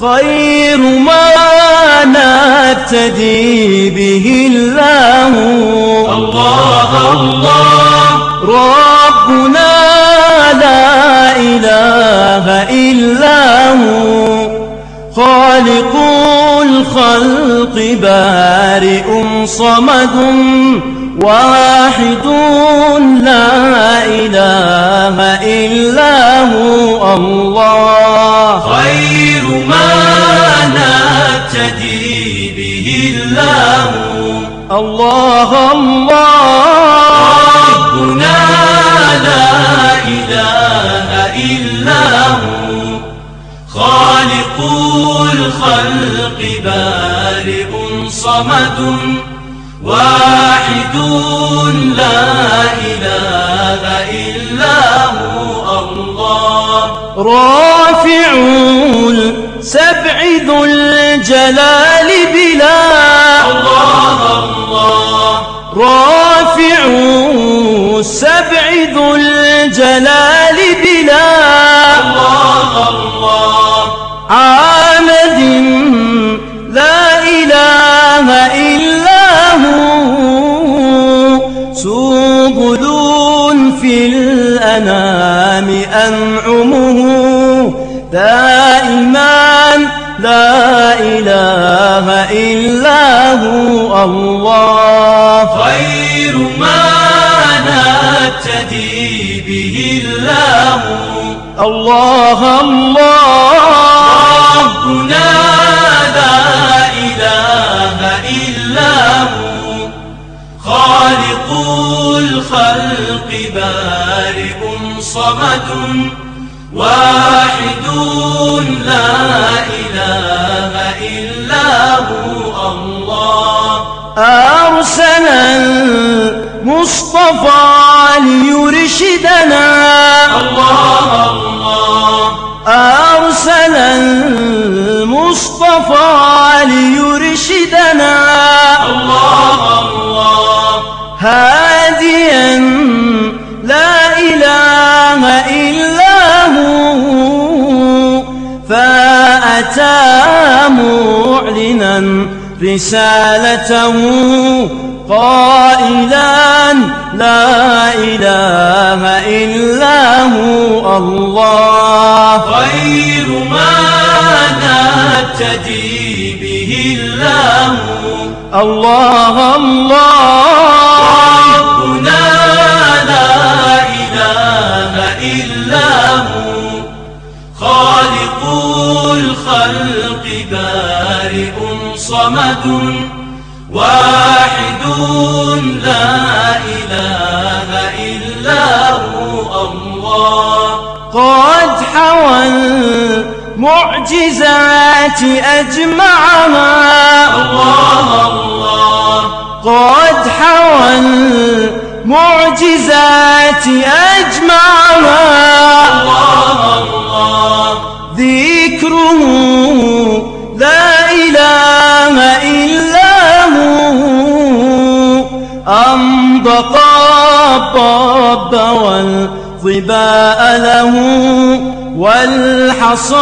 خير ما نبتدي به الله. الله الله. ربنا لا إله إلا هو. خالق الخلق بارئ صمد واحد لا إله إلا هو. الله. الله الله. ربنا لا إله إلا هو. خالق الخلق بارئ صمد. واحد لا إله إلا هو الله. رافع السبع ذو الجلال. رافع السبع ذو الجلال بلا الله الله. عامد لا إله إلا هو. سبل في الأنام أنعمه دائما لا إله إلا هو الله. خير ما نبتدي به الله. الله الله. ربنا لا إله إلا هو. خالق الخلق بارئ صمد. واحد لا إله إلا هو الله. أرسل المصطفى ليرشدنا. الله الله. أرسل المصطفى ليرشدنا. الله الله. هاديا لا إله إلا فأتى معلنا رسالته قائلا لا إله إلا هو الله. خير ما نبتدي به الله. الله الله. صمد واحد لا إله إلا هو الله. قد حوى المعجزات أجمعها. الله الله. قد حوى المعجزات أجمعها. أنطق الضب والظباء له والحصى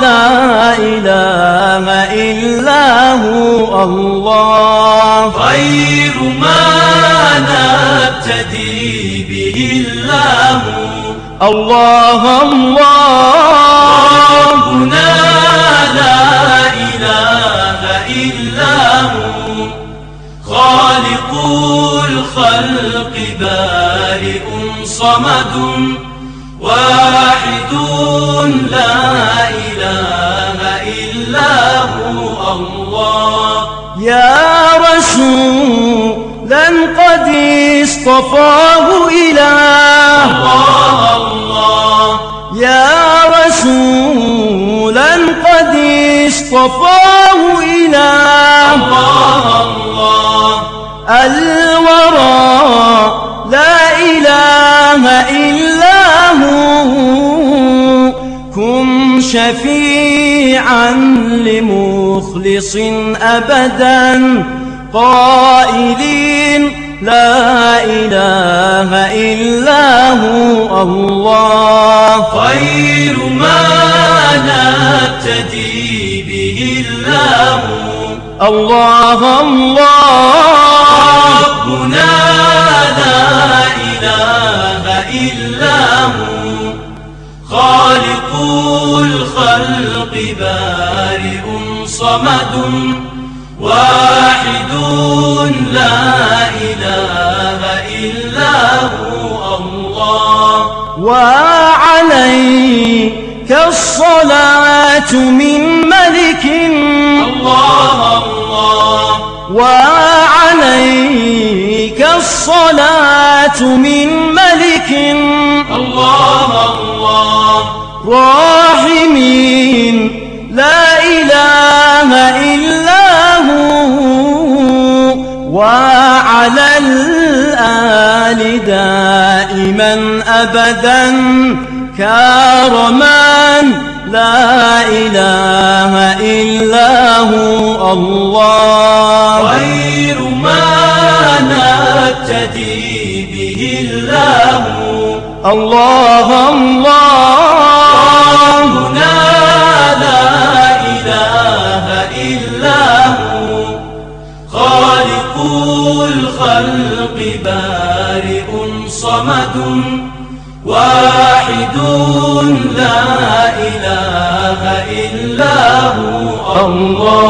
لا إله إلا هو الله. خير ما نبتدي به الله. الله الله. ربنا لا إله إلا هو. خالق الخلق بارئ صمد واحد لا إله إلا هو الله. يا رسولا قد اصطفاه إله. الله الله. يا رسولا قد اصطفاه إله. شفيعا لمخلص أبدا. قائلين لا إله إلا هو الله. خير ما نبتدي به الله. الله الله. ربنا لا إله إلا هو. خالق الخلق بارئ صمد واحد لا إله إلا هو الله. وعليك الصلاة من ملك. الله الله. وعليك الصلاة من وعلى الآل دائما أبدا. كارما لا إله إلا هو الله. خير ما نبتدي به الله. الله الله. واحد لا إله إلا هو الله.